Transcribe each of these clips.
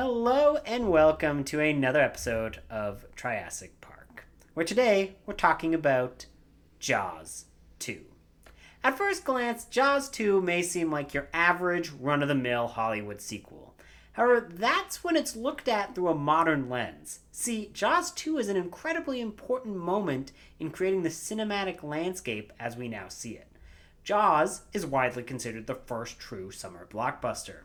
Hello and welcome to another episode of Triassic Park, where today we're talking about Jaws 2. At first glance, Jaws 2 may seem like your average run of the mill Hollywood sequel. However, that's when it's looked at through a modern lens. See, Jaws 2 is an incredibly important moment in creating the cinematic landscape as we now see it. Jaws is widely considered the first true summer blockbuster.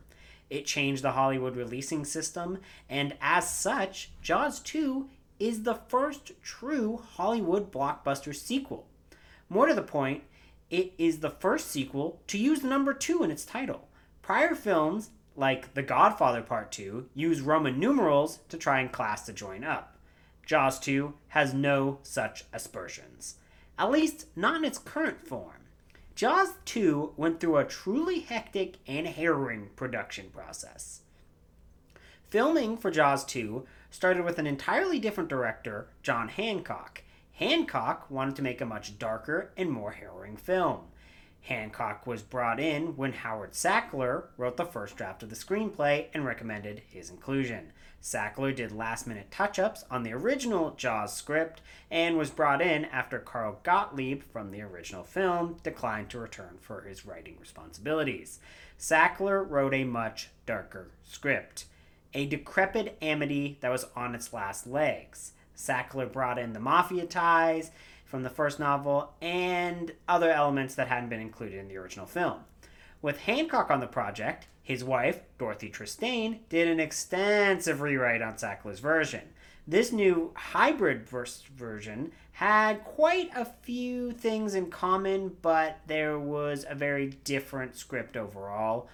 It changed the Hollywood releasing system, and as such, Jaws 2 is the first true Hollywood blockbuster sequel. More to the point, it is the first sequel to use the number 2 in its title. Prior films, like The Godfather Part 2, use Roman numerals to try and class the join up. Jaws 2 has no such aspersions, at least not in its current form. Jaws 2 went through a truly hectic and harrowing production process. Filming for Jaws 2 started with an entirely different director, John Hancock. Hancock wanted to make a much darker and more harrowing film. Hancock was brought in when Howard Sackler wrote the first draft of the screenplay and recommended his inclusion. Sackler did last minute touch ups on the original Jaws script and was brought in after Carl Gottlieb from the original film declined to return for his writing responsibilities. Sackler wrote a much darker script, a decrepit Amity that was on its last legs. Sackler brought in the mafia ties from the first novel and other elements that hadn't been included in the original film. With Hancock on the project, his wife, Dorothy Tristan, did an extensive rewrite on Sackler's version. This new hybrid version had quite a few things in common, but there was a very different script overall.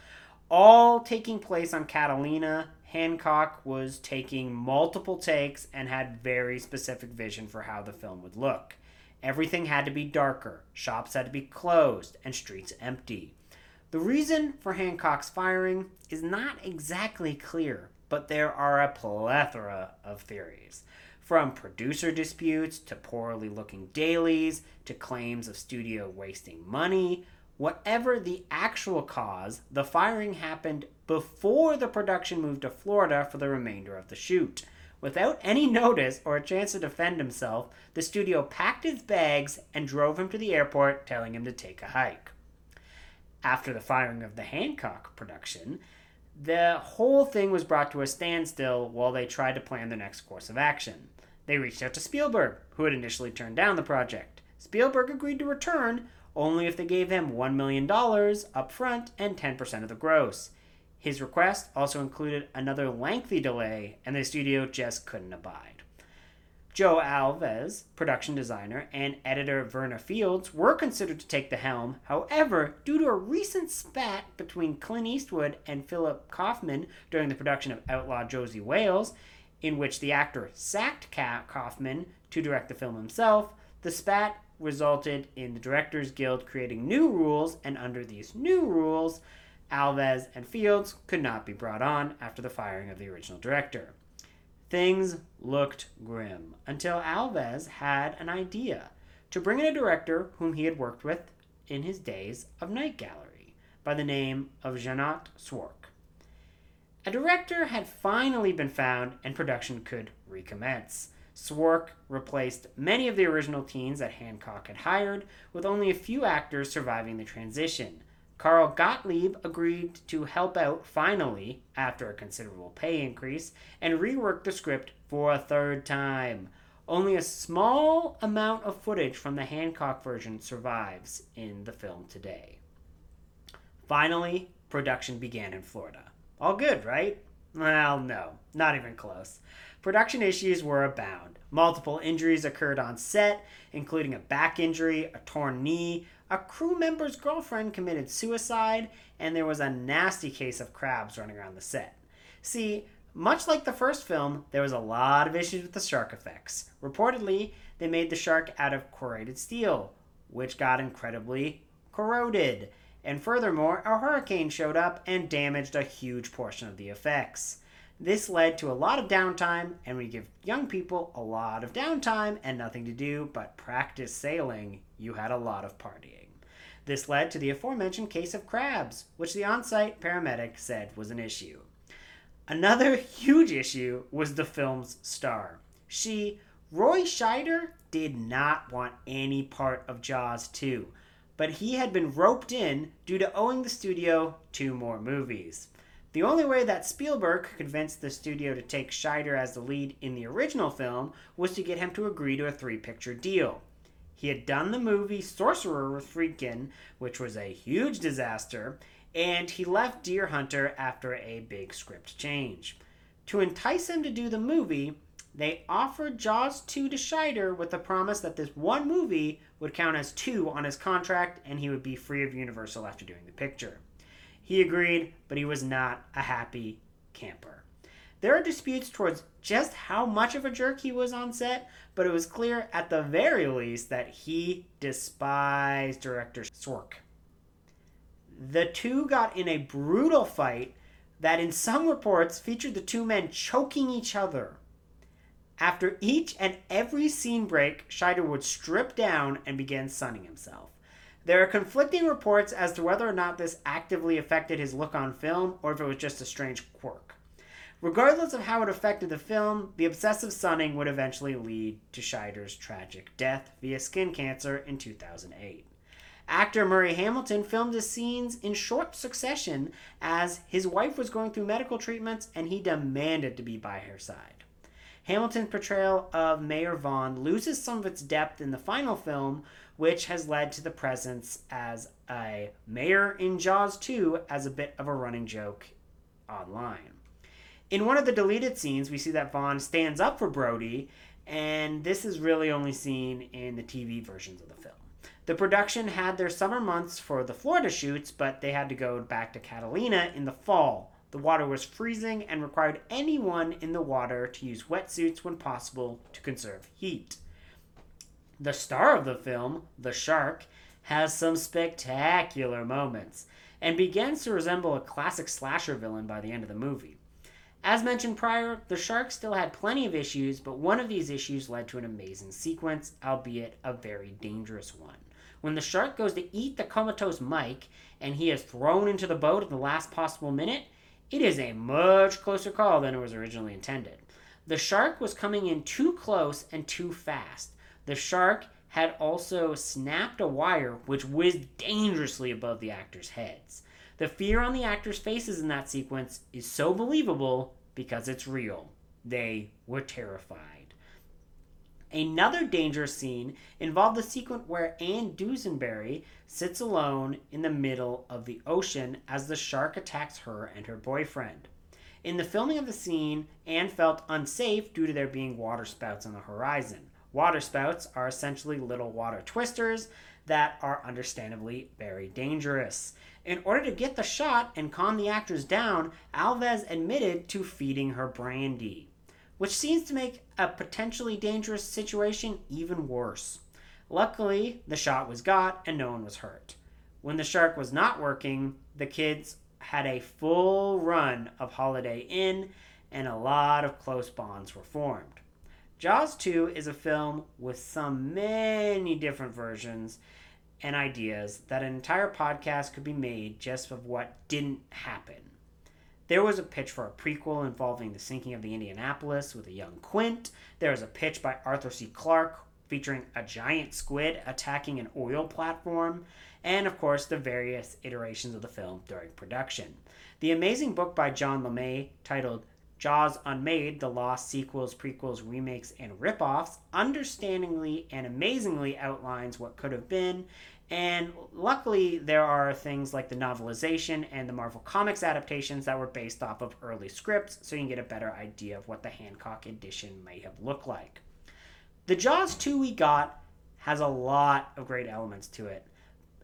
All taking place on Catalina, Hancock was taking multiple takes and had very specific vision for how the film would look. Everything had to be darker, shops had to be closed, and streets empty. The reason for Hancock's firing is not exactly clear, but there are a plethora of theories. From producer disputes to poorly looking dailies to claims of studio wasting money, whatever the actual cause, the firing happened before the production moved to Florida for the remainder of the shoot. Without any notice or a chance to defend himself, the studio packed his bags and drove him to the airport, telling him to take a hike. After the firing of the Hancock production, the whole thing was brought to a standstill while they tried to plan their next course of action. They reached out to Spielberg, who had initially turned down the project. Spielberg agreed to return only if they gave him $1 million up front and 10% of the gross. His request also included another lengthy delay, and the studio just couldn't abide. Joe Alves, production designer, and editor Verna Fields were considered to take the helm. However, due to a recent spat between Clint Eastwood and Philip Kaufman during the production of Outlaw Josey Wales, in which the actor sacked Kaufman to direct the film himself, the spat resulted in the Directors Guild creating new rules, and under these new rules, Alves and Fields could not be brought on after the firing of the original director. Things looked grim until Alves had an idea to bring in a director whom he had worked with in his days of Night Gallery by the name of Jeannot Szwarc. A director had finally been found and production could recommence. Swark replaced many of the original teens that Hancock had hired, with only a few actors surviving the transition. Carl Gottlieb agreed to help out finally after a considerable pay increase and reworked the script for a third time. Only a small amount of footage from the Hancock version survives in the film today. Finally, production began in Florida. All good, right? Well, no, not even close. Production issues were abound. Multiple injuries occurred on set, including a back injury, a torn knee, a crew member's girlfriend committed suicide, and there was a nasty case of crabs running around the set. See, much like the first film, there was a lot of issues with the shark effects. Reportedly, they made the shark out of corroded steel, which got incredibly corroded. And furthermore, a hurricane showed up and damaged a huge portion of the effects. This led to a lot of downtime, and we give young people a lot of downtime and nothing to do but practice sailing. You had a lot of partying. This led to the aforementioned case of crabs, which the on site paramedic said was an issue. Another huge issue was the film's star. She, Roy Scheider, did not want any part of Jaws 2, but he had been roped in due to owing the studio two more movies. The only way that Spielberg convinced the studio to take Scheider as the lead in the original film was to get him to agree to a three picture deal. He had done the movie Sorcerer with Friedkin, which was a huge disaster, and he left Deer Hunter after a big script change. To entice him to do the movie, they offered Jaws 2 to Scheider with the promise that this one movie would count as two on his contract and he would be free of Universal after doing the picture. He agreed, but he was not a happy camper. There are disputes towards just how much of a jerk he was on set, but it was clear at the very least that he despised director Szwarc. The two got in a brutal fight that, in some reports, featured the two men choking each other. After each and every scene break, Scheider would strip down and begin sunning himself. There are conflicting reports as to whether or not this actively affected his look on film or if it was just a strange quirk. Regardless of how it affected the film, the obsessive sunning would eventually lead to Scheider's tragic death via skin cancer in 2008. Actor Murray Hamilton filmed his scenes in short succession as his wife was going through medical treatments and he demanded to be by her side. Hamilton's portrayal of Mayor Vaughn loses some of its depth in the final film, which has led to the presence as a mayor in Jaws 2 as a bit of a running joke online. In one of the deleted scenes, we see that Vaughn stands up for Brody, and this is really only seen in the TV versions of the film. The production had their summer months for the Florida shoots, but they had to go back to Catalina in the fall. The water was freezing and required anyone in the water to use wetsuits when possible to conserve heat. The star of the film, the shark, has some spectacular moments and begins to resemble a classic slasher villain by the end of the movie. As mentioned prior, the shark still had plenty of issues, but one of these issues led to an amazing sequence, albeit a very dangerous one. When the shark goes to eat the comatose Mike and he is thrown into the boat at the last possible minute, it is a much closer call than it was originally intended. The shark was coming in too close and too fast. The shark had also snapped a wire which whizzed dangerously above the actors' heads. The fear on the actors' faces in that sequence is so believable because it's real. They were terrified. Another dangerous scene involved the sequence where Ann Dusenberry sits alone in the middle of the ocean as the shark attacks her and her boyfriend. In the filming of the scene, Ann felt unsafe due to there being water spouts on the horizon. Water spouts are essentially little water twisters that are understandably very dangerous. In order to get the shot and calm the actors down, Alves admitted to feeding her brandy which seems to make a potentially dangerous situation even worse. Luckily, the shot was got and no one was hurt. When the shark was not working, the kids had a full run of Holiday Inn and a lot of close bonds were formed. Jaws 2 is a film with some many different versions and ideas that an entire podcast could be made just of what didn't happen. There was a pitch for a prequel involving the sinking of the Indianapolis with a young Quint. There was a pitch by Arthur C. Clarke featuring a giant squid attacking an oil platform, and of course, the various iterations of the film during production. The amazing book by John LeMay titled Jaws Unmade, the lost sequels, prequels, remakes, and ripoffs, understandingly and amazingly outlines what could have been and luckily, there are things like the novelization and the Marvel Comics adaptations that were based off of early scripts, so you can get a better idea of what the Hancock edition may have looked like. The Jaws 2 we got has a lot of great elements to it,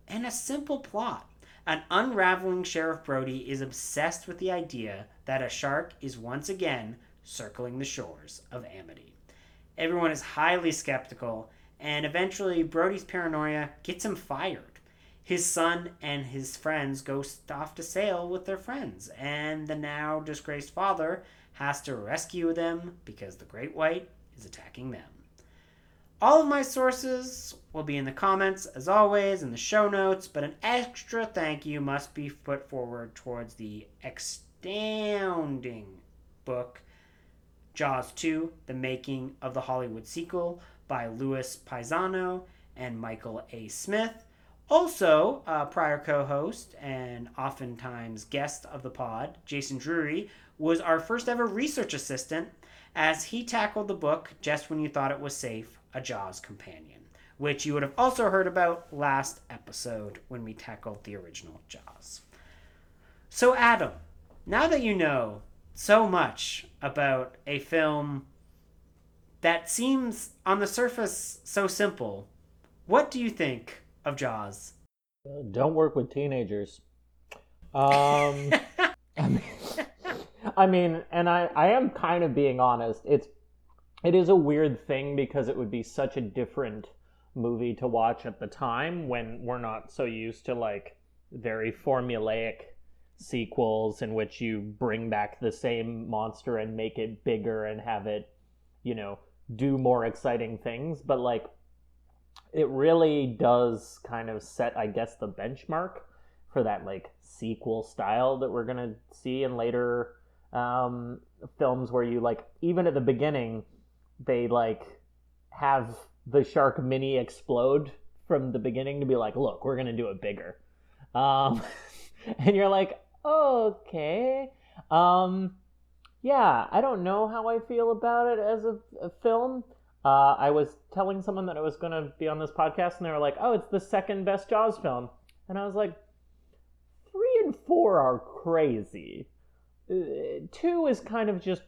and a simple plot. An unraveling Sheriff Brody is obsessed with the idea that a shark is once again circling the shores of Amity. Everyone is highly skeptical and eventually Brody's paranoia gets him fired. His son and his friends go off to sail with their friends, and the now disgraced father has to rescue them because the great white is attacking them. All of my sources will be in the comments, as always, in the show notes, but an extra thank you must be put forward towards the astounding book Jaws 2 The Making of the Hollywood Sequel by Louis Pisano and Michael A. Smith. Also, uh, prior co host and oftentimes guest of the pod, Jason Drury, was our first ever research assistant as he tackled the book Just When You Thought It Was Safe A Jaws Companion, which you would have also heard about last episode when we tackled the original Jaws. So, Adam, now that you know so much about a film that seems on the surface so simple, what do you think of Jaws? Don't work with teenagers. Um, I, mean, I mean, and I, I am kind of being honest. It's it is a weird thing because it would be such a different movie to watch at the time when we're not so used to like very formulaic sequels in which you bring back the same monster and make it bigger and have it, you know, do more exciting things. But like it really does kind of set, I guess, the benchmark for that like sequel style that we're gonna see in later um, films, where you like even at the beginning they like have the shark mini explode from the beginning to be like, look, we're gonna do it bigger, um, and you're like, okay, um, yeah, I don't know how I feel about it as a, a film. Uh, I was telling someone that I was going to be on this podcast, and they were like, "Oh, it's the second best Jaws film," and I was like, three and four are crazy. Uh, two is kind of just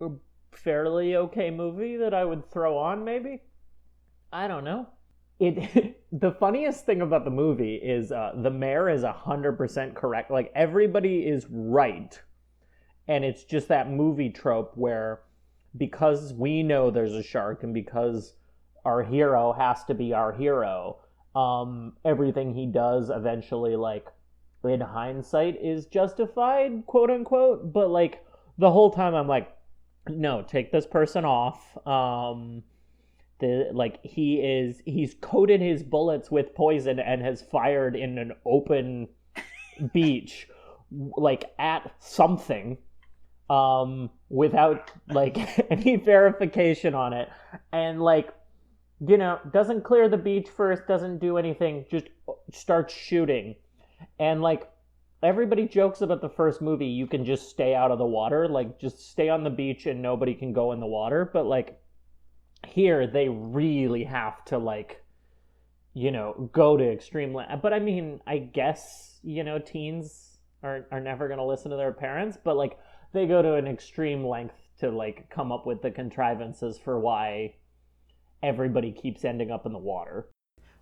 a fairly okay movie that I would throw on, maybe. I don't know. It. the funniest thing about the movie is uh, the mayor is hundred percent correct. Like everybody is right, and it's just that movie trope where because we know there's a shark and because our hero has to be our hero, um, everything he does eventually, like, in hindsight, is justified, quote unquote. But, like, the whole time I'm like, no, take this person off. Um, the like he is he's coated his bullets with poison and has fired in an open beach like at something um, without like any verification on it, and like you know doesn't clear the beach first, doesn't do anything, just starts shooting, and like everybody jokes about the first movie, you can just stay out of the water, like just stay on the beach and nobody can go in the water, but like here they really have to like you know go to extreme but i mean i guess you know teens are, are never going to listen to their parents but like they go to an extreme length to like come up with the contrivances for why everybody keeps ending up in the water.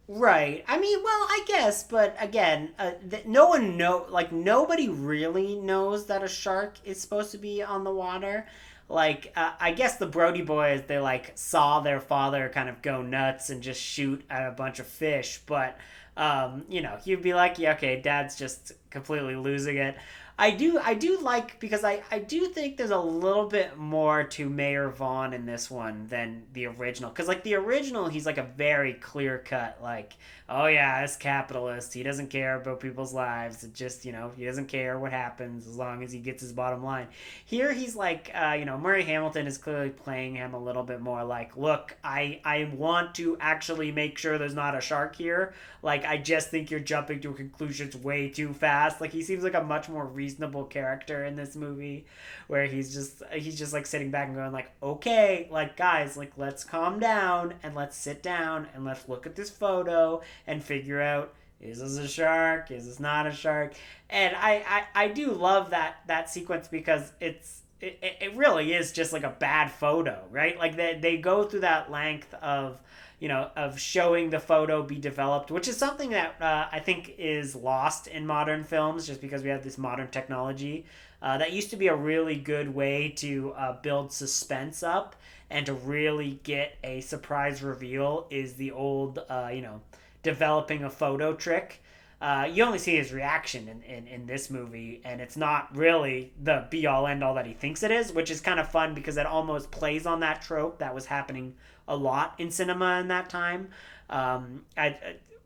Right. I mean, well, I guess, but again, uh, th- no one know like nobody really knows that a shark is supposed to be on the water. Like, uh, I guess the Brody boys they like saw their father kind of go nuts and just shoot at a bunch of fish, but um, you know, you'd be like, yeah, okay, dad's just completely losing it. I do I do like because I I do think there's a little bit more to Mayor Vaughn in this one than the original. Because like the original he's like a very clear cut like oh yeah this capitalist he doesn't care about people's lives. It just you know he doesn't care what happens as long as he gets his bottom line. Here he's like uh, you know Murray Hamilton is clearly playing him a little bit more like look I I want to actually make sure there's not a shark here. Like I just think you're jumping to conclusions way too fast. Like he seems like a much more reasonable character in this movie where he's just he's just like sitting back and going like okay like guys like let's calm down and let's sit down and let's look at this photo and figure out is this a shark? Is this not a shark? And i i, I do love that that sequence because it's it, it really is just like a bad photo right? Like they, they go through that length of you know, of showing the photo be developed, which is something that uh, I think is lost in modern films just because we have this modern technology. Uh, that used to be a really good way to uh, build suspense up and to really get a surprise reveal is the old, uh, you know, developing a photo trick. Uh, you only see his reaction in, in, in this movie, and it's not really the be all end all that he thinks it is, which is kind of fun because it almost plays on that trope that was happening a lot in cinema in that time. Um, I,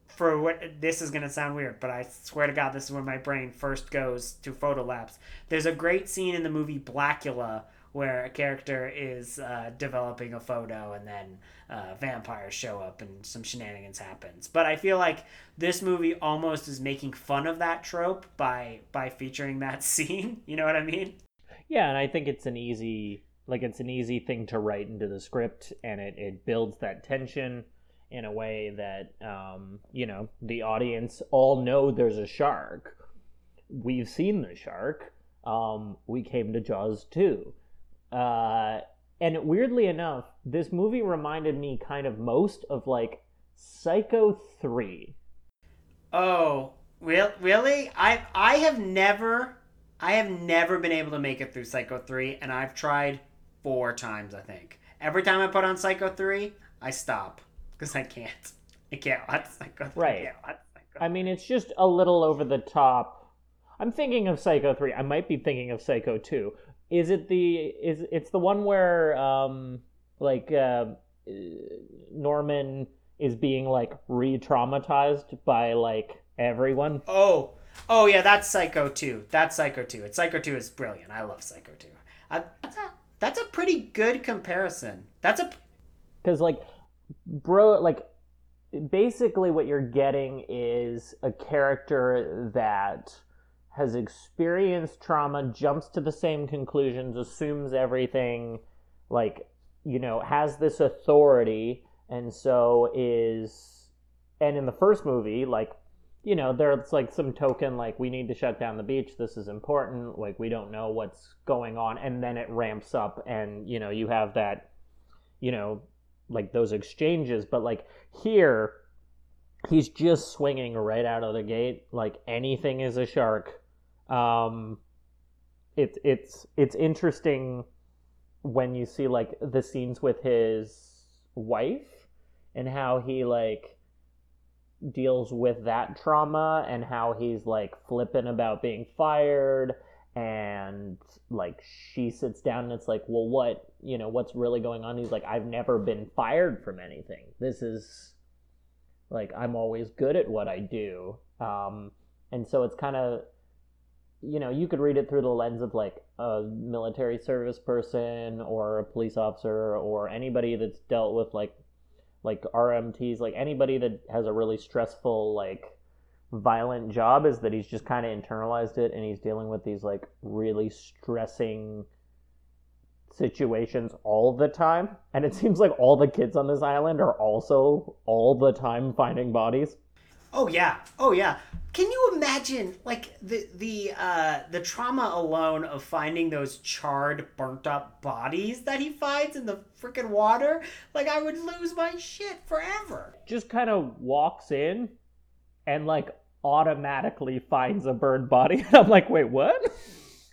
for what this is going to sound weird, but I swear to God, this is where my brain first goes to photo labs. There's a great scene in the movie Blacula where a character is uh, developing a photo and then uh, vampires show up and some shenanigans happens. But I feel like this movie almost is making fun of that trope by by featuring that scene. You know what I mean? Yeah, and I think it's an easy like it's an easy thing to write into the script, and it it builds that tension in a way that um, you know the audience all know there's a shark. We've seen the shark. Um, we came to Jaws too. Uh, and weirdly enough, this movie reminded me kind of most of like Psycho 3. Oh, real, really? I I have never I have never been able to make it through Psycho 3 and I've tried 4 times, I think. Every time I put on Psycho 3, I stop because I can't. I can't watch Psycho 3. Right. I, can't watch Psycho I mean, it's just a little over the top. I'm thinking of Psycho 3. I might be thinking of Psycho 2. Is it the is it's the one where um like uh Norman is being like re-traumatized by like everyone? Oh, oh yeah, that's Psycho 2. That's Psycho 2. It's Psycho 2 is brilliant. I love Psycho 2. I, that's a that's a pretty good comparison. That's a Cuz like bro like basically what you're getting is a character that has experienced trauma, jumps to the same conclusions, assumes everything, like, you know, has this authority, and so is. And in the first movie, like, you know, there's like some token, like, we need to shut down the beach, this is important, like, we don't know what's going on, and then it ramps up, and, you know, you have that, you know, like those exchanges, but like here, he's just swinging right out of the gate like anything is a shark um it's it's it's interesting when you see like the scenes with his wife and how he like deals with that trauma and how he's like flippant about being fired and like she sits down and it's like well what you know what's really going on? He's like i've never been fired from anything. This is like i'm always good at what i do. Um and so it's kind of you know you could read it through the lens of like a military service person or a police officer or anybody that's dealt with like like rmts like anybody that has a really stressful like violent job is that he's just kind of internalized it and he's dealing with these like really stressing situations all the time. And it seems like all the kids on this island are also all the time finding bodies Oh yeah. Oh yeah. Can you imagine like the the uh the trauma alone of finding those charred, burnt up bodies that he finds in the freaking water? Like I would lose my shit forever. just kind of walks in and like automatically finds a burned body i'm like wait what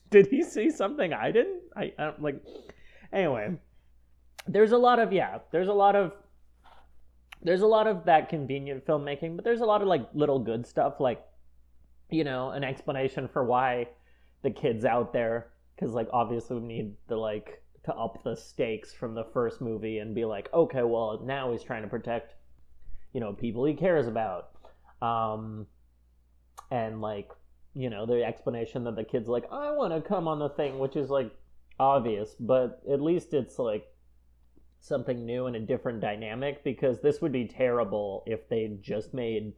did he see something i didn't i, I don't like anyway there's a lot of yeah there's a lot of there's a lot of that convenient filmmaking but there's a lot of like little good stuff like you know an explanation for why the kids out there. Because like obviously we need the like to up the stakes from the first movie and be like okay well now he's trying to protect you know people he cares about. Um and like you know the explanation that the kid's like i want to come on the thing which is like obvious but at least it's like something new and a different dynamic because this would be terrible if they just made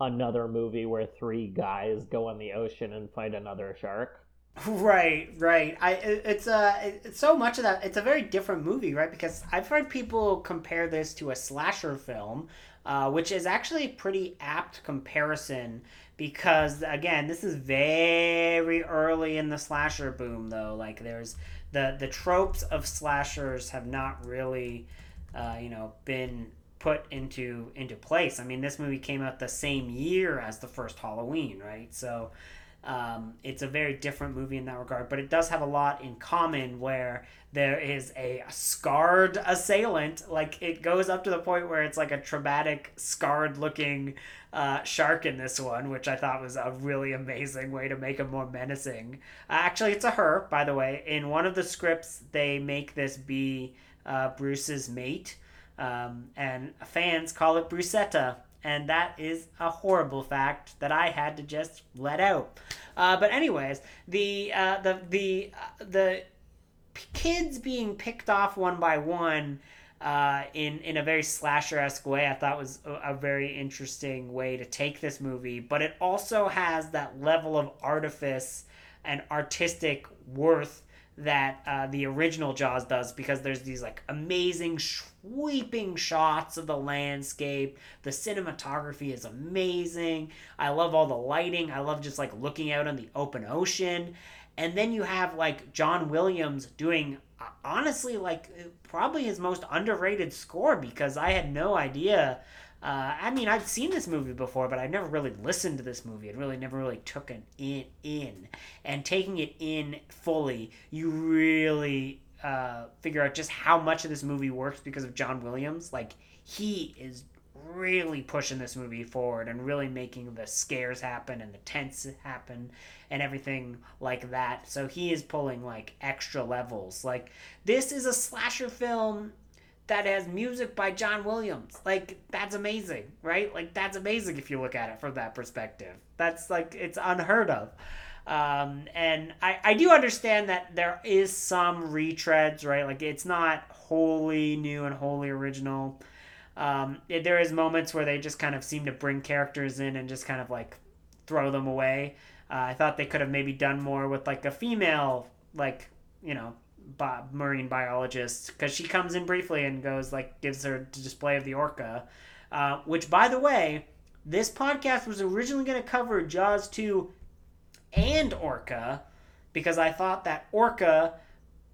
another movie where three guys go in the ocean and fight another shark Right, right. I it- it's uh it's so much of that. It's a very different movie, right? Because I've heard people compare this to a slasher film, uh, which is actually a pretty apt comparison because again, this is very early in the slasher boom, though. Like there's the the tropes of slashers have not really, uh, you know, been put into into place. I mean, this movie came out the same year as the first Halloween, right? So um, it's a very different movie in that regard, but it does have a lot in common where there is a scarred assailant. Like it goes up to the point where it's like a traumatic, scarred looking uh, shark in this one, which I thought was a really amazing way to make him more menacing. Uh, actually, it's a her, by the way. In one of the scripts, they make this be uh, Bruce's mate. Um, and fans call it Brucetta, and that is a horrible fact that I had to just let out. Uh, but anyways, the uh, the the uh, the kids being picked off one by one uh, in in a very slasher esque way. I thought was a, a, very interesting way to take this movie, but it also has that level of artifice and artistic worth that uh, the original Jaws does because there's these like amazing sweeping shots of the landscape. The cinematography is amazing. I love all the lighting. I love just like looking out on the open ocean. And then you have like John Williams doing honestly like probably his most underrated score because I had no idea. Uh, I mean, I've seen this movie before, but I never really listened to this movie. It really never really took it in, in, and taking it in fully, you really uh, figure out just how much of this movie works because of John Williams. Like he is really pushing this movie forward and really making the scares happen and the tense happen and everything like that. So he is pulling like extra levels. Like this is a slasher film that has music by John Williams. Like that's amazing, right? Like that's amazing if you look at it from that perspective. That's like it's unheard of. Um, and I, I do understand that there is some retreads, right? Like it's not wholly new and wholly original. Um, it, there is moments where they just kind of seem to bring characters in and just kind of like throw them away. Uh, I thought they could have maybe done more with like a female, like you know, bi- marine biologist, because she comes in briefly and goes like gives her display of the orca, uh, which by the way, this podcast was originally going to cover Jaws two and orca, because I thought that orca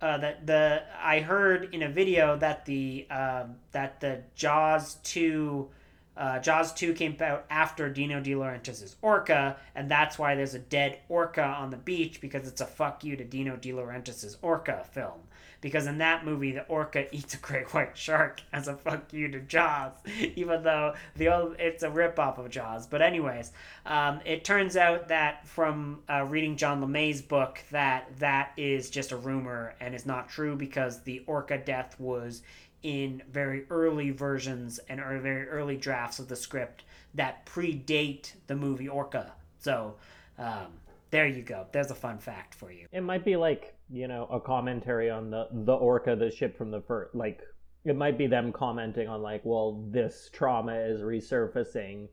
uh, that the I heard in a video that the uh, that the Jaws two uh, Jaws 2 came out after Dino De Laurentiis' Orca, and that's why there's a dead orca on the beach because it's a fuck you to Dino De Laurentiis' Orca film. Because in that movie, the orca eats a great white shark as a fuck you to Jaws, even though the old, it's a ripoff of Jaws. But anyways, um, it turns out that from uh, reading John LeMay's book that that is just a rumor and is not true because the orca death was in very early versions and very early drafts of the script that predate the movie Orca. So um, there you go. There's a fun fact for you. It might be like you know a commentary on the the Orca, the ship from the first. Like it might be them commenting on like, well, this trauma is resurfacing,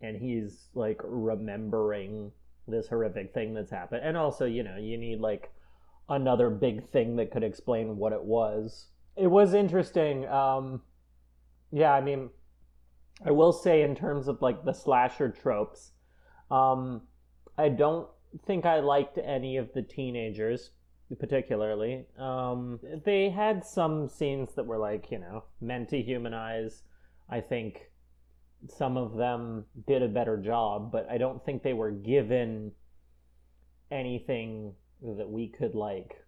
and he's like remembering this horrific thing that's happened. And also, you know, you need like another big thing that could explain what it was it was interesting. Um, yeah, I mean, I will say in terms of like the slasher tropes, um, I don't think I liked any of the teenagers particularly. Um, they had some scenes that were like you know meant to humanize. I think some of them did a better job, but I don't think they were given anything that we could like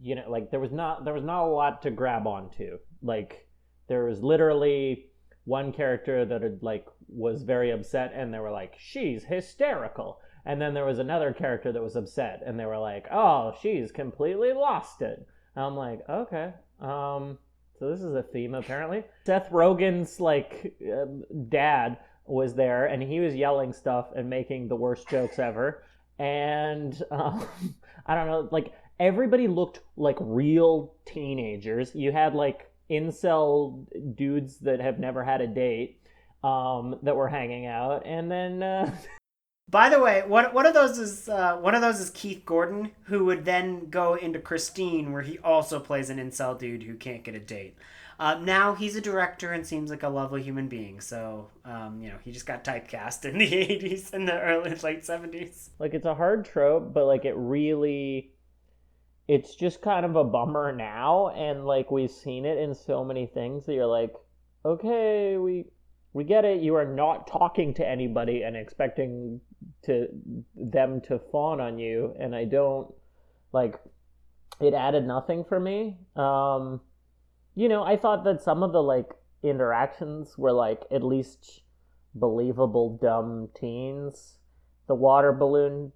you know like there was not there was not a lot to grab onto like there was literally one character that had like was very upset and they were like she's hysterical and then there was another character that was upset and they were like oh she's completely lost it and i'm like okay um so this is a theme apparently seth rogen's like uh, dad was there and he was yelling stuff and making the worst jokes ever and um, i don't know like everybody looked like real teenagers. You had like incel dudes that have never had a date um, that were hanging out, and then. Uh... By the way, one one of those is uh, one of those is Keith Gordon, who would then go into Christine, where he also plays an incel dude who can't get a date. Uh, now he's a director and seems like a lovely human being. So, um, you know, he just got typecast in the 80s and the early late 70s. Like, it's a hard trope, but, like, it really it's just kind of a bummer now and like we've seen it in so many things that you're like okay we we get it you are not talking to anybody and expecting to them to fawn on you and i don't like it added nothing for me um you know i thought that some of the like interactions were like at least believable dumb teens the water balloon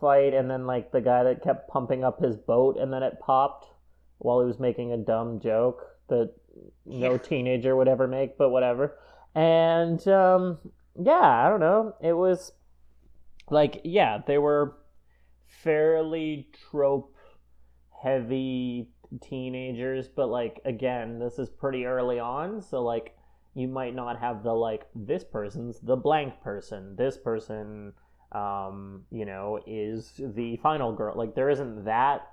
fight and then like the guy that kept pumping up his boat and then it popped while he was making a dumb joke that no teenager would ever make, but whatever. and um, yeah, I don't know. It was like yeah, they were fairly trope heavy teenagers, but like again, this is pretty early on, so like you might not have the like this person's the blank person, this person um, you know, is the final girl. Like there isn't that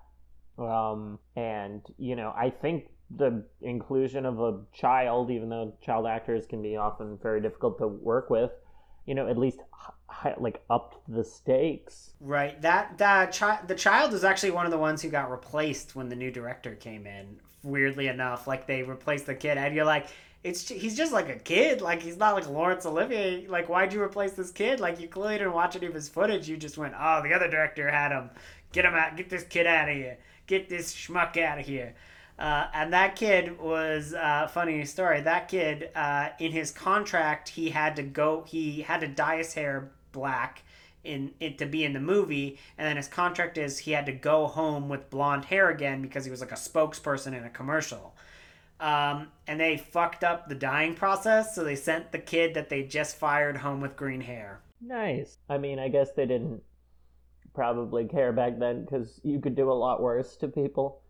um and you know, I think the inclusion of a child, even though child actors can be often very difficult to work with, you know, at least like upped the stakes. Right. That that child the child was actually one of the ones who got replaced when the new director came in. Weirdly enough, like they replaced the kid, and you're like, it's he's just like a kid. Like he's not like Laurence Olivier. Like why'd you replace this kid? Like you clearly didn't watch any of his footage. You just went, oh, the other director had him. Get him out. Get this kid out of here. Get this schmuck out of here. Uh, and that kid was uh, funny story. That kid, uh, in his contract, he had to go. He had to dye his hair black in it to be in the movie, and then his contract is he had to go home with blonde hair again because he was like a spokesperson in a commercial. Um, and they fucked up the dyeing process, so they sent the kid that they just fired home with green hair. Nice. I mean, I guess they didn't probably care back then because you could do a lot worse to people.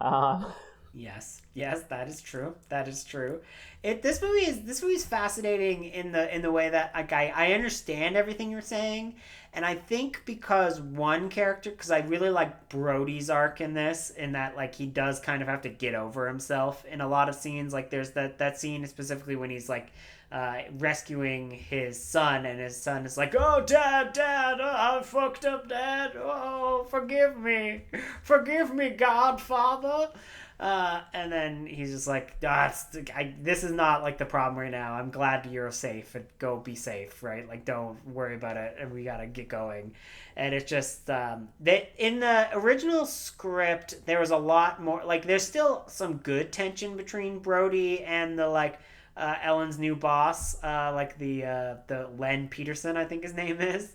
Uh, Yes, yes, that is true. That is true. It this movie is this movie is fascinating in the in the way that like I, I understand everything you're saying, and I think because one character because I really like Brody's arc in this in that like he does kind of have to get over himself in a lot of scenes. Like there's that that scene specifically when he's like uh, rescuing his son, and his son is like, "Oh, Dad, Dad, oh, I fucked up, Dad. Oh, forgive me, forgive me, Godfather." Uh, and then he's just like, "That's I, this is not like the problem right now. I'm glad you're safe and go be safe, right? Like, don't worry about it, and we gotta get going." And it's just um, that in the original script there was a lot more. Like, there's still some good tension between Brody and the like uh, Ellen's new boss, uh, like the uh, the Len Peterson, I think his name is,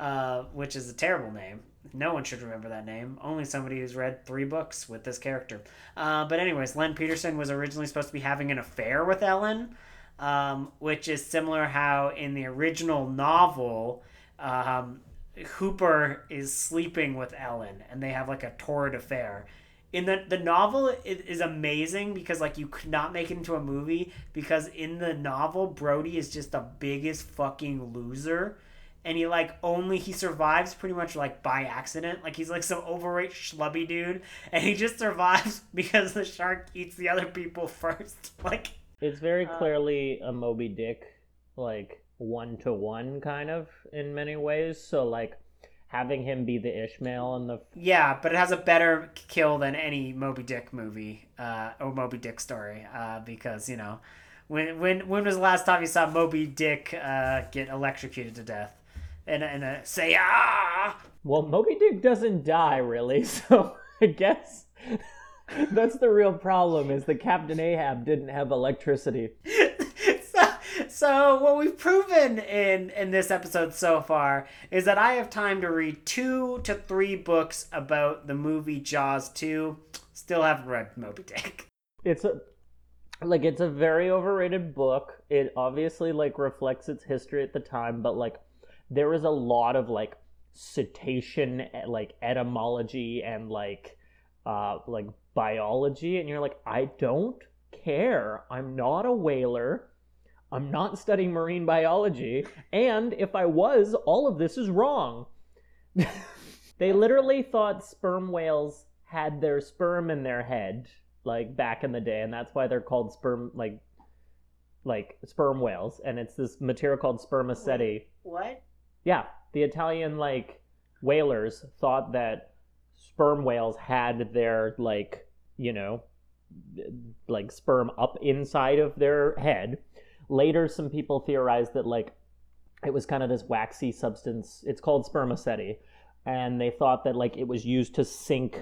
uh, which is a terrible name. No one should remember that name. Only somebody who's read three books with this character. Uh, but anyways, Len Peterson was originally supposed to be having an affair with Ellen, um, which is similar how in the original novel, um, Hooper is sleeping with Ellen, and they have like a torrid affair. In the the novel, it is amazing because like you could not make it into a movie because in the novel, Brody is just the biggest fucking loser and he like only he survives pretty much like by accident. Like he's like some overweight schlubby dude, and he just survives because the shark eats the other people first. Like it's very clearly a Moby Dick, like one to one kind of in many ways. So like having him be the Ishmael and the yeah, but it has a better kill than any Moby Dick movie uh, or Moby Dick story uh, because you know. When, when, when was the last time you saw Moby Dick uh, get electrocuted to death? And and uh, say ah. Well, Moby Dick doesn't die really, so I guess that's the real problem. Is that Captain Ahab didn't have electricity. so, so what we've proven in in this episode so far is that I have time to read two to three books about the movie Jaws two. Still haven't read Moby Dick. It's a like it's a very overrated book. It obviously like reflects its history at the time, but like there is a lot of like cetacean like etymology and like uh like biology and you're like I don't care. I'm not a whaler. I'm not studying marine biology and if I was all of this is wrong. they literally thought sperm whales had their sperm in their head like back in the day and that's why they're called sperm like like sperm whales and it's this material called spermaceti. What? Yeah, the Italian like whalers thought that sperm whales had their like, you know, like sperm up inside of their head. Later some people theorized that like it was kind of this waxy substance. It's called spermaceti and they thought that like it was used to sink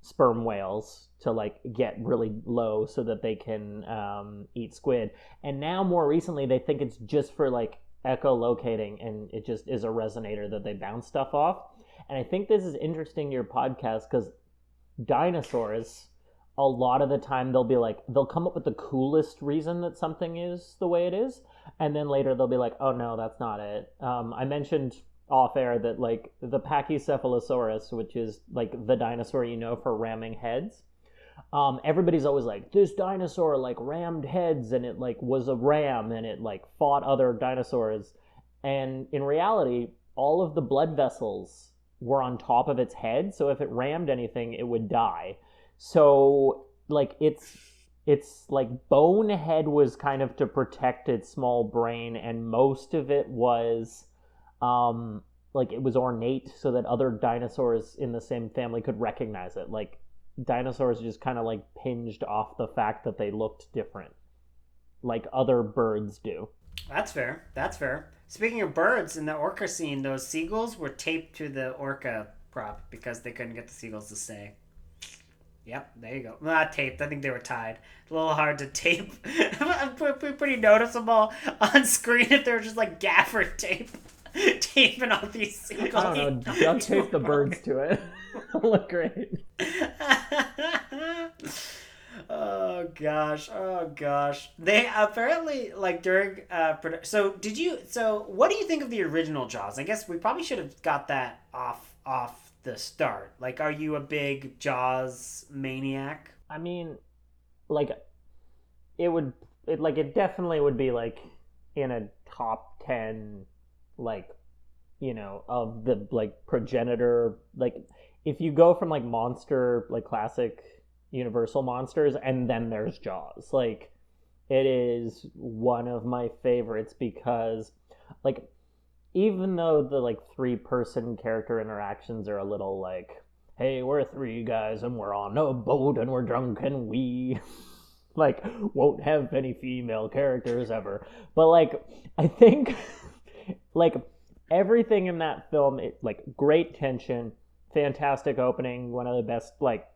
sperm whales to like get really low so that they can um, eat squid. And now more recently they think it's just for like echolocating and it just is a resonator that they bounce stuff off. And I think this is interesting to your podcast because dinosaurs a lot of the time they'll be like they'll come up with the coolest reason that something is the way it is and then later they'll be like oh no that's not it um, i mentioned off air that like the pachycephalosaurus which is like the dinosaur you know for ramming heads um, everybody's always like this dinosaur like rammed heads and it like was a ram and it like fought other dinosaurs. And in reality all of the blood vessels were on top of its head so if it rammed anything it would die. So like it's it's like bone head was kind of to protect its small brain and most of it was um like it was ornate so that other dinosaurs in the same family could recognize it. Like dinosaurs just kind of like pinged off the fact that they looked different like other birds do that's fair that's fair speaking of birds in the orca scene those seagulls were taped to the orca prop because they couldn't get the seagulls to stay Yep, there you go. Not taped. I think they were tied. A little hard to tape. Pretty noticeable on screen if they were just like gaffer tape, taping all these seagulls. I don't know. Duct tape the birds to it. look great. oh gosh, oh gosh. They apparently like during uh produ- so did you so what do you think of the original Jaws? I guess we probably should have got that off off the start? Like, are you a big Jaws maniac? I mean, like, it would, it like, it definitely would be like in a top 10, like, you know, of the like progenitor, like, if you go from like monster, like classic Universal monsters, and then there's Jaws, like, it is one of my favorites because, like, even though the like three person character interactions are a little like hey we're three guys and we're on a boat and we're drunk and we like won't have any female characters ever. But like i think like everything in that film it, like great tension fantastic opening one of the best like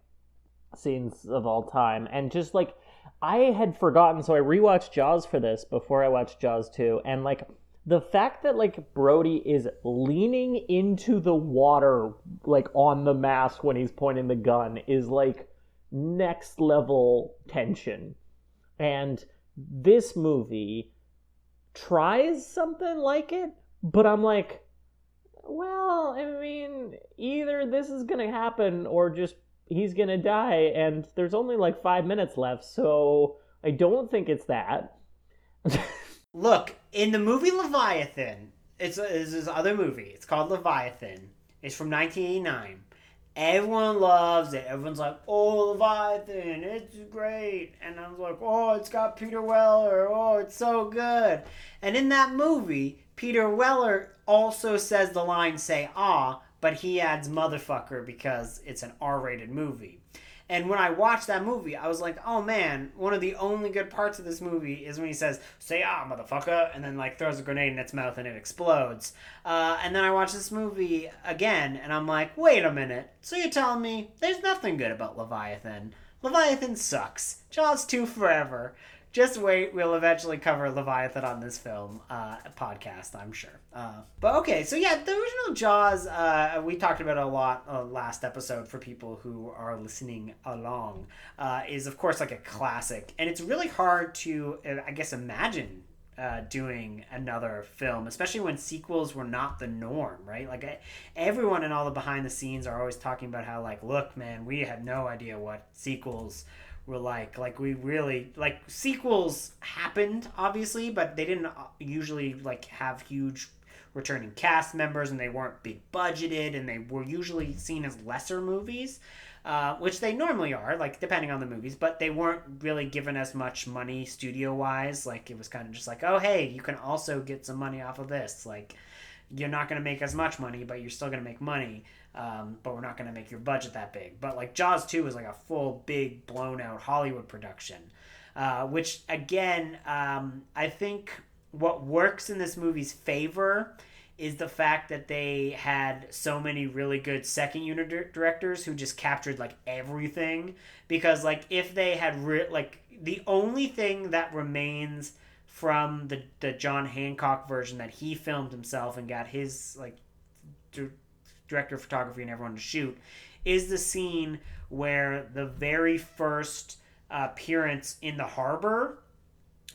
scenes of all time and just like i had forgotten so i rewatched jaws for this before i watched jaws 2 and like the fact that like Brody is leaning into the water like on the mask when he's pointing the gun is like next level tension. And this movie tries something like it, but I'm like, well, I mean, either this is going to happen or just he's going to die and there's only like 5 minutes left, so I don't think it's that. Look, in the movie Leviathan, it's, it's this other movie. It's called Leviathan. It's from 1989. Everyone loves it. Everyone's like, "Oh, Leviathan, it's great," and I was like, "Oh, it's got Peter Weller. Oh, it's so good." And in that movie, Peter Weller also says the line "Say ah," but he adds "motherfucker" because it's an R-rated movie. And when I watched that movie, I was like, oh man, one of the only good parts of this movie is when he says, say ah, motherfucker, and then like throws a grenade in its mouth and it explodes. Uh, and then I watched this movie again, and I'm like, wait a minute. So you're telling me there's nothing good about Leviathan? Leviathan sucks. Jaws 2 forever just wait. We'll eventually cover Leviathan on this film uh, podcast, I'm sure. Uh, but okay, so yeah, the original Jaws, uh, we talked about a lot uh, last episode for people who are listening along, uh, is of course like a classic. And it's really hard to, uh, I guess, imagine uh, doing another film, especially when sequels were not the norm, right? Like everyone in all the behind the scenes are always talking about how, like, look, man, we had no idea what sequels were like like we really like sequels happened obviously but they didn't uh, usually like have huge returning cast members and they weren't big budgeted and they were usually seen as lesser movies uh, which they normally are like depending on the movies but they weren't really given as much money studio wise like it was kind of just like oh hey you can also get some money off of this. Like you're not going to make as much money but you're still going to make money um, but we're not going to make your budget that big. But like Jaws 2 is like a full, big, blown out Hollywood production, uh, which again, um, I think what works in this movie's favor is the fact that they had so many really good second unit directors who just captured like everything because like if they had re- like the only thing that remains from the the John Hancock version that he filmed himself and got his like director of photography and everyone to shoot is the scene where the very first appearance in the harbor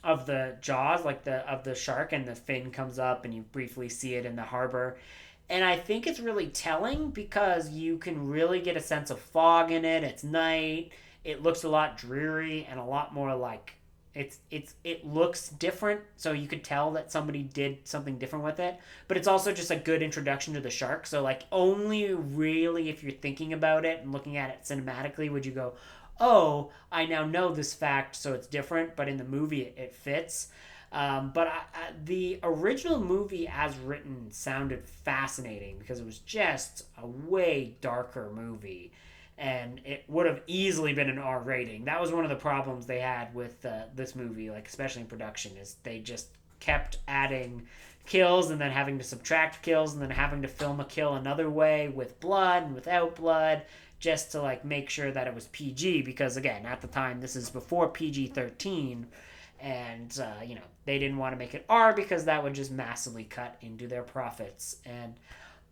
of the jaws like the of the shark and the fin comes up and you briefly see it in the harbor. And i think it's really telling because you can really get a sense of fog in it. It's night. It looks a lot dreary and a lot more like it's it's it looks different so you could tell that somebody did something different with it but it's also just a good introduction to the shark so like only really if you're thinking about it and looking at it cinematically would you go oh, I now know this fact, so it's different, but in the movie it, it fits. Um, but I, I, the original movie, as written, sounded fascinating because it was just a way darker movie. And it would have easily been an R rating. That was one of the problems they had with uh, this movie, like especially in production, is they just kept adding kills and then having to subtract kills and then having to film a kill another way with blood and without blood just to like make sure that it was PG because again at the time this is before PG thirteen, and uh, you know they didn't want to make it R because that would just massively cut into their profits and.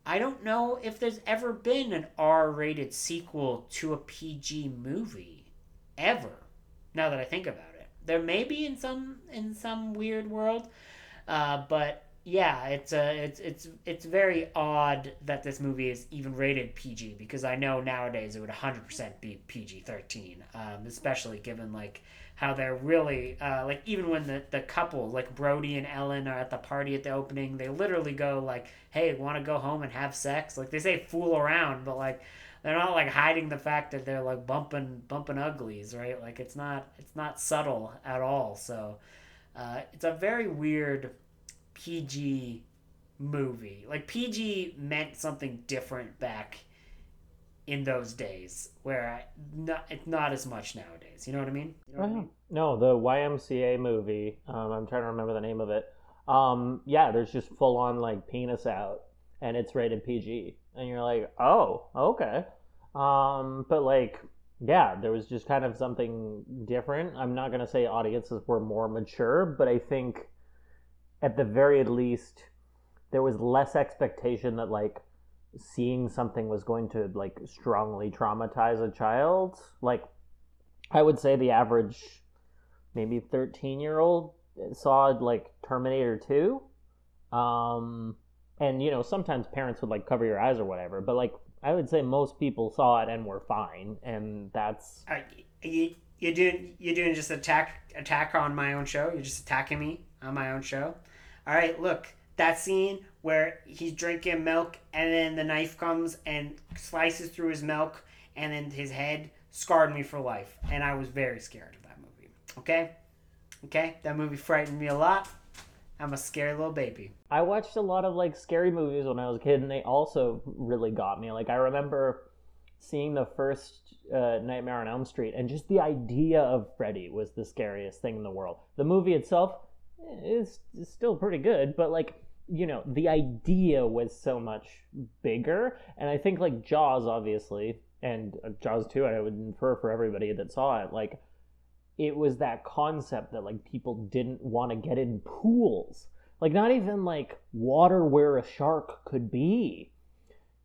I don't know if there's ever been an R rated sequel to a PG movie. Ever. Now that I think about it. There may be in some in some weird world. Uh, but yeah, it's uh, it's it's it's very odd that this movie is even rated PG because I know nowadays it would 100% be PG-13, um, especially given like how they're really uh, like even when the the couple like Brody and Ellen are at the party at the opening, they literally go like, "Hey, want to go home and have sex?" Like they say fool around, but like they're not like hiding the fact that they're like bumping bumping uglies, right? Like it's not it's not subtle at all. So uh, it's a very weird PG movie. Like PG meant something different back in those days, where I, not it's not as much nowadays. You know what I mean? You know what I mean? No, the YMCA movie. Um, I'm trying to remember the name of it. Um, yeah, there's just full on like penis out, and it's rated PG, and you're like, oh, okay. Um, but like, yeah, there was just kind of something different. I'm not gonna say audiences were more mature, but I think at the very least there was less expectation that like seeing something was going to like strongly traumatize a child like i would say the average maybe 13 year old saw like terminator 2 um and you know sometimes parents would like cover your eyes or whatever but like i would say most people saw it and were fine and that's uh, you, you're doing you're doing just attack attack on my own show. You're just attacking me on my own show. All right, look, that scene where he's drinking milk and then the knife comes and slices through his milk and then his head scarred me for life. And I was very scared of that movie. Okay? Okay? That movie frightened me a lot. I'm a scary little baby. I watched a lot of like scary movies when I was a kid and they also really got me. Like I remember seeing the first uh, Nightmare on Elm Street and just the idea of Freddy was the scariest thing in the world. The movie itself is, is still pretty good, but like you know the idea was so much bigger, and I think like Jaws obviously and uh, Jaws 2 I would infer for everybody that saw it like it was that concept that like people didn't want to get in pools like not even like water where a shark could be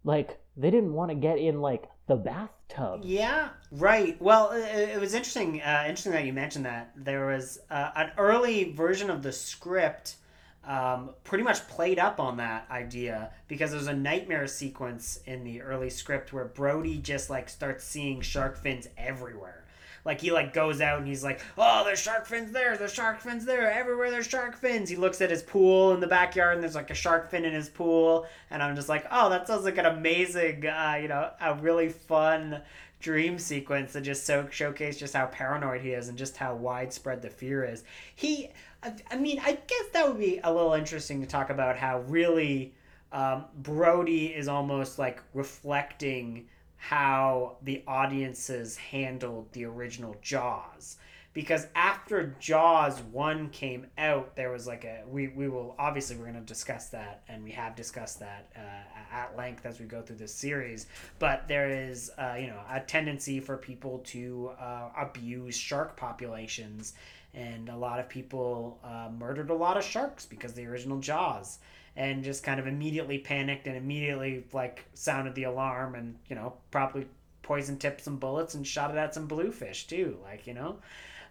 like they didn't want to get in like the bathtub. Yeah, right. Well, it, it was interesting. Uh, interesting that you mentioned that there was uh, an early version of the script. Um, pretty much played up on that idea because there's a nightmare sequence in the early script where Brody just like starts seeing shark fins everywhere like he like goes out and he's like, oh, there's shark fins there, there's shark fins there, everywhere there's shark fins. He looks at his pool in the backyard and there's like a shark fin in his pool, and I'm just like, oh, that sounds like an amazing, uh, you know, a really fun dream sequence to just so showcase just how paranoid he is and just how widespread the fear is. He, I mean, I guess that would be a little interesting to talk about how really um, Brody is almost like reflecting how the audiences handled the original Jaws. Because after Jaws 1 came out, there was like a. We, we will. Obviously, we're going to discuss that, and we have discussed that uh, at length as we go through this series. But there is, uh, you know, a tendency for people to uh, abuse shark populations. And a lot of people uh, murdered a lot of sharks because the original Jaws and just kind of immediately panicked and immediately like sounded the alarm and you know probably poison tipped some bullets and shot it at some bluefish too. Like you know,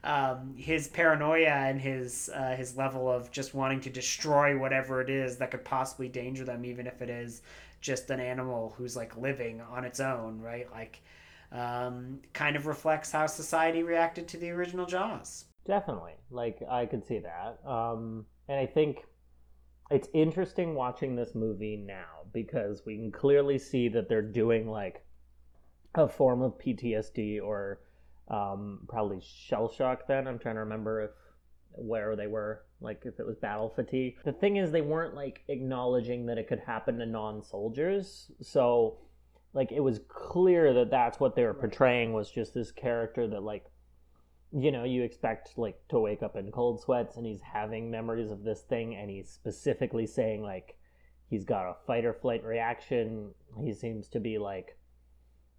um, his paranoia and his uh, his level of just wanting to destroy whatever it is that could possibly danger them, even if it is just an animal who's like living on its own, right? Like, um, kind of reflects how society reacted to the original Jaws. Definitely, like I could see that, um, and I think it's interesting watching this movie now because we can clearly see that they're doing like a form of PTSD or um, probably shell shock. Then I'm trying to remember if where they were, like if it was battle fatigue. The thing is, they weren't like acknowledging that it could happen to non-soldiers, so like it was clear that that's what they were portraying was just this character that like you know you expect like to wake up in cold sweats and he's having memories of this thing and he's specifically saying like he's got a fight or flight reaction. He seems to be like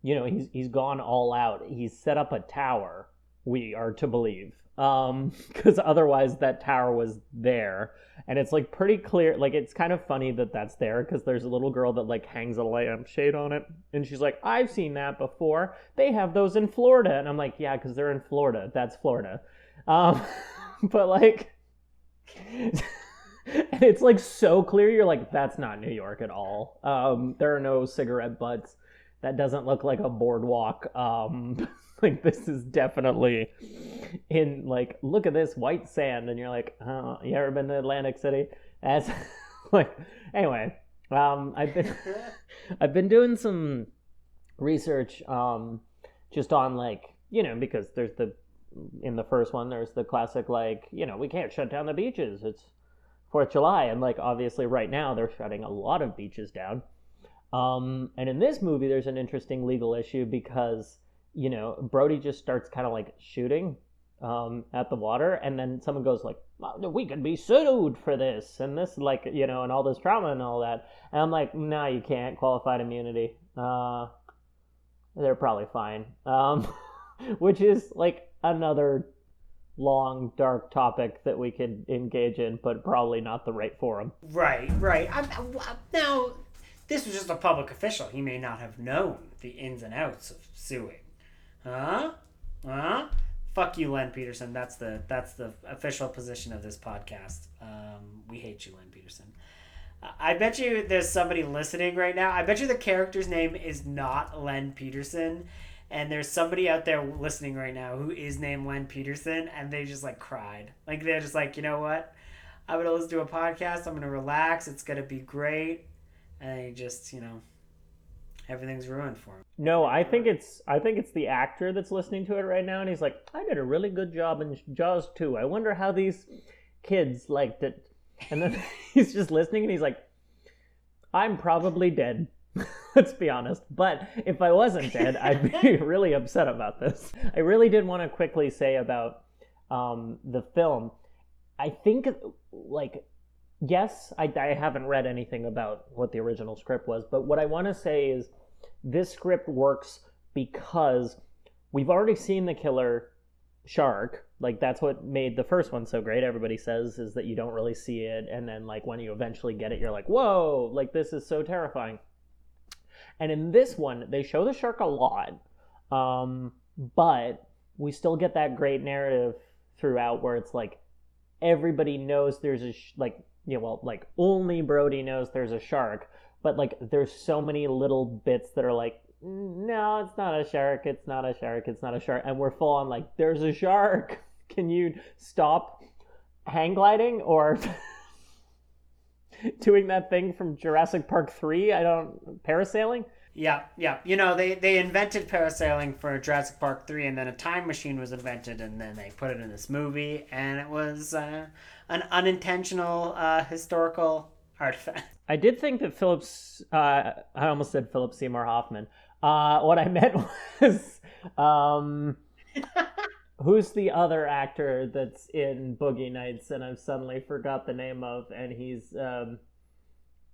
you know he's he's gone all out. He's set up a tower we are to believe um because otherwise that tower was there. And it's like pretty clear like it's kind of funny that that's there because there's a little girl that like hangs a lampshade on it. And she's like i've seen that before. They have those in florida. And i'm like yeah because they're in florida. That's florida. Um but like and it's like so clear you're like that's not new york at all. Um there are no cigarette butts. That doesn't look like a boardwalk um like this is definitely in like look at this white sand and you're like oh, you ever been to atlantic city? As like anyway um i've been i've been doing some research um just on like you know because there's the in the first one there's the classic like you know we can't shut down the beaches it's fourth july and like obviously right now they're shutting a lot of beaches down. Um and in this movie there's an interesting legal issue because you know, Brody just starts kind of like shooting um, at the water, and then someone goes like, "We could be sued for this and this, like you know, and all this trauma and all that." And I'm like, "No, you can't. Qualified immunity. Uh, they're probably fine." Um, which is like another long dark topic that we could engage in, but probably not the right forum. Right, right. I'm, now, this was just a public official. He may not have known the ins and outs of suing. Huh? Huh? Fuck you, Len Peterson. That's the that's the official position of this podcast. Um, we hate you, Len Peterson. I bet you there's somebody listening right now. I bet you the character's name is not Len Peterson, and there's somebody out there listening right now who is named Len Peterson, and they just like cried. Like they're just like, you know what? I'm gonna listen to a podcast. I'm gonna relax. It's gonna be great, and they just you know everything's ruined for him. No, I think it's I think it's the actor that's listening to it right now, and he's like, I did a really good job in Jaws 2. I wonder how these kids liked it. And then he's just listening, and he's like, I'm probably dead. Let's be honest. But if I wasn't dead, I'd be really upset about this. I really did want to quickly say about um, the film. I think, like, yes, I, I haven't read anything about what the original script was, but what I want to say is this script works because we've already seen the killer shark. Like that's what made the first one so great. Everybody says is that you don't really see it and then like when you eventually get it you're like whoa like this is so terrifying. And in this one they show the shark a lot um, but we still get that great narrative throughout where it's like everybody knows there's a sh- like know well like only brody knows there's a shark but like there's so many little bits that are like no it's not a shark it's not a shark it's not a shark and we're full on like there's a shark. Can you stop hang gliding or doing that thing from Jurassic Park 3 I don't parasailing? Yeah, yeah. You know, they, they invented parasailing for Jurassic Park 3, and then a time machine was invented, and then they put it in this movie, and it was uh, an unintentional uh, historical artifact. I did think that Phillips. Uh, I almost said Philip Seymour Hoffman. Uh, what I meant was, um, who's the other actor that's in Boogie Nights, and I've suddenly forgot the name of, and he's um,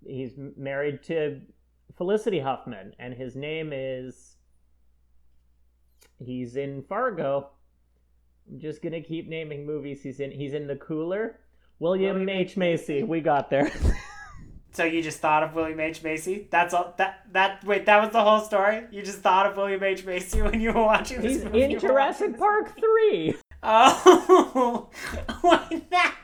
he's married to Felicity Huffman, and his name is. He's in Fargo. I'm just gonna keep naming movies he's in. He's in The Cooler. William H Macy. We got there. So you just thought of William H Macy? That's all. That that wait, that was the whole story. You just thought of William H Macy when you were watching this He's movie? in Jurassic Park three. Oh, wait, that.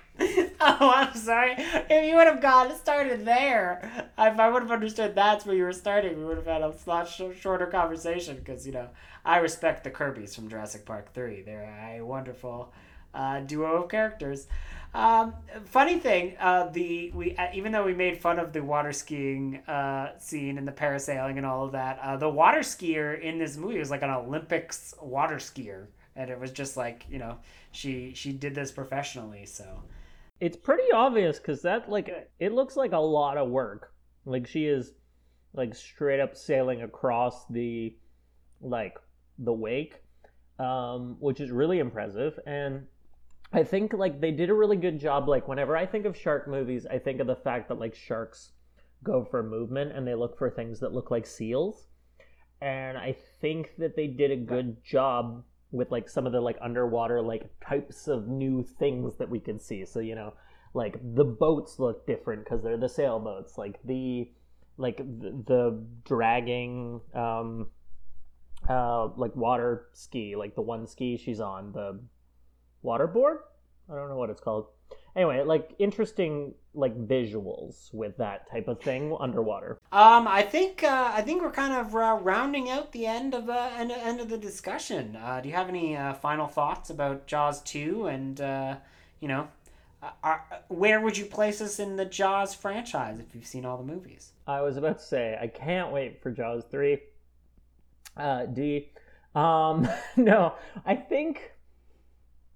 Oh, I'm sorry. If you would have gone started there, if I would have understood that's where you were starting, we would have had a lot sh- shorter conversation. Because you know, I respect the Kirby's from Jurassic Park Three. They're a wonderful uh, duo of characters. Um, funny thing, uh, the we uh, even though we made fun of the water skiing uh, scene and the parasailing and all of that, uh, the water skier in this movie was like an Olympics water skier, and it was just like you know she she did this professionally. So It's pretty obvious because that like it looks like a lot of work. Like she is like straight up sailing across the like the wake, um, which is really impressive. And I think like they did a really good job. Like whenever I think of shark movies, I think of the fact that like sharks go for movement and they look for things that look like seals. And I think that they did a good job with like some of the like underwater like types of new things that we could see. So you know, like the boats look different because they're the sailboats. Like the like the, the dragging um uh like water ski, like the one ski she's on, the waterboard. I don't know what it's called. Anyway, like interesting like visuals with that type of thing underwater. um, I think uh, I think we're kind of uh, rounding out the end of the end, end of the discussion. Uh, do you have any uh, final thoughts about Jaws two and uh, you know? uh, Are, where would you place us in the Jaws franchise if you've seen all the movies? I was about to say I can't wait for Jaws three. Uh, D. Um, no, I think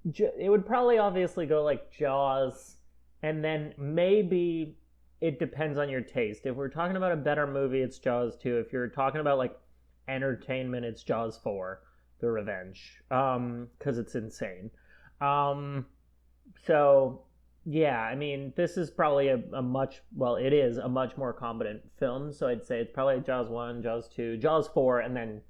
it would probably obviously go like Jaws, and then maybe it depends on your taste. If we're talking about a better movie, it's Jaws two. If you're talking about like entertainment, it's Jaws four, The Revenge, um, because it's insane. Um, so yeah, I mean, this is probably a, a much well, it is a much more competent film. So I'd say it's probably Jaws one, Jaws two, Jaws four, and then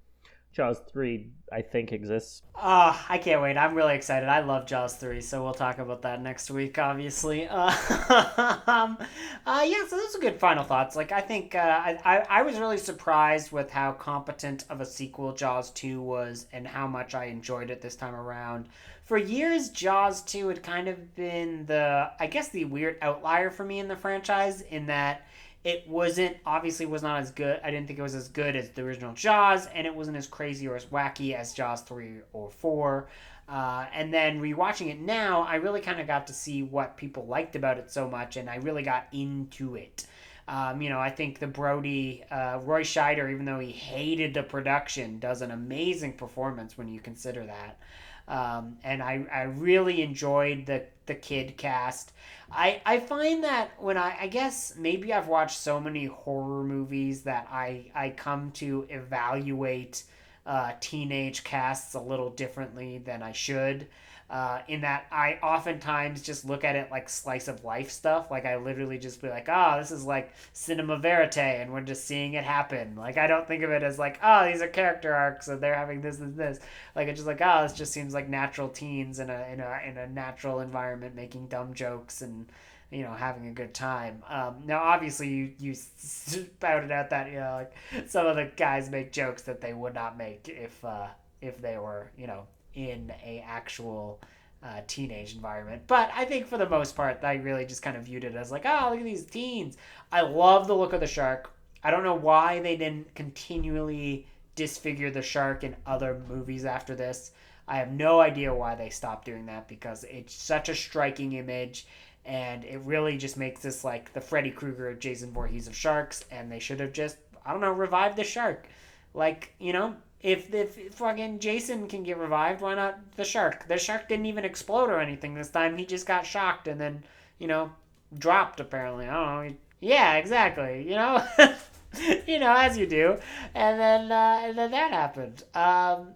Jaws three. I think exists. Uh, I can't wait. I'm really excited. I love Jaws 3, so we'll talk about that next week, obviously. Uh, um, uh, yeah, so those are good final thoughts. Like, I think uh, I, I, I was really surprised with how competent of a sequel Jaws 2 was and how much I enjoyed it this time around. For years, Jaws 2 had kind of been the, I guess, the weird outlier for me in the franchise, in that it wasn't obviously was not as good. I didn't think it was as good as the original Jaws, and it wasn't as crazy or as wacky as Jaws three or four. Uh, and then rewatching it now, I really kind of got to see what people liked about it so much, and I really got into it. Um, you know, I think the Brody, uh, Roy Scheider, even though he hated the production, does an amazing performance when you consider that. Um, and I, I really enjoyed the, the kid cast. I, I find that when I, I guess maybe I've watched so many horror movies that I, I come to evaluate uh, teenage casts a little differently than I should. Uh, in that I oftentimes just look at it like slice of life stuff. Like I literally just be like, oh, this is like cinema verite, and we're just seeing it happen. Like I don't think of it as like, oh, these are character arcs, and they're having this and this. Like it's just like, oh, this just seems like natural teens in a in a in a natural environment making dumb jokes and you know having a good time. Um, now, obviously, you you spouted out that you know like some of the guys make jokes that they would not make if uh, if they were you know in a actual uh, teenage environment. But I think for the most part, I really just kind of viewed it as like, oh, look at these teens. I love the look of the shark. I don't know why they didn't continually disfigure the shark in other movies after this. I have no idea why they stopped doing that because it's such a striking image and it really just makes this like the Freddy Krueger Jason Voorhees of sharks and they should have just I don't know revived the shark. Like, you know, if if fucking Jason can get revived, why not the shark? The shark didn't even explode or anything this time. He just got shocked and then, you know, dropped apparently. I don't know. Yeah, exactly. You know, you know as you do, and then uh, and then that happened. Um,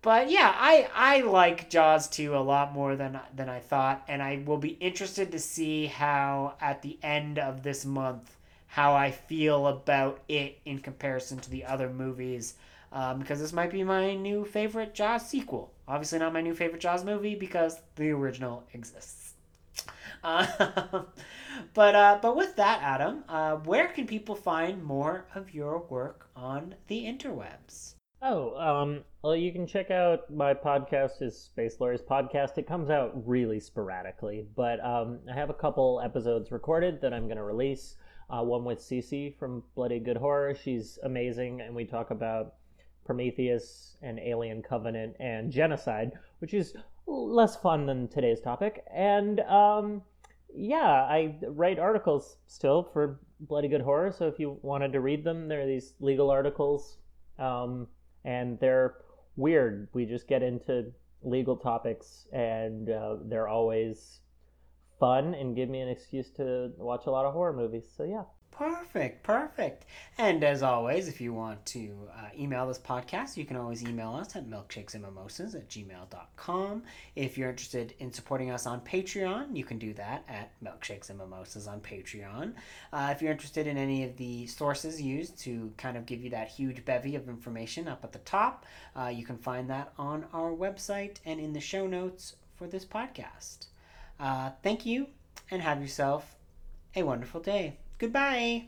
but yeah, I I like Jaws 2 a lot more than than I thought, and I will be interested to see how at the end of this month how I feel about it in comparison to the other movies. Um, because this might be my new favorite Jaws sequel. Obviously, not my new favorite Jaws movie because the original exists. Uh, but uh, but with that, Adam, uh, where can people find more of your work on the interwebs? Oh, um, well, you can check out my podcast is Space Lawyers Podcast. It comes out really sporadically, but um, I have a couple episodes recorded that I'm going to release. Uh, one with Cece from Bloody Good Horror. She's amazing, and we talk about Prometheus and Alien Covenant and genocide, which is less fun than today's topic. And um, yeah, I write articles still for Bloody Good Horror. So if you wanted to read them, there are these legal articles, um, and they're weird. We just get into legal topics, and uh, they're always fun and give me an excuse to watch a lot of horror movies. So yeah. Perfect, perfect. And as always, if you want to uh, email this podcast, you can always email us at milkshakesandmimosas at gmail.com. If you're interested in supporting us on Patreon, you can do that at Milkshakes and Mimosas on Patreon. Uh, if you're interested in any of the sources used to kind of give you that huge bevy of information up at the top, uh, you can find that on our website and in the show notes for this podcast. Uh, thank you and have yourself a wonderful day. Goodbye.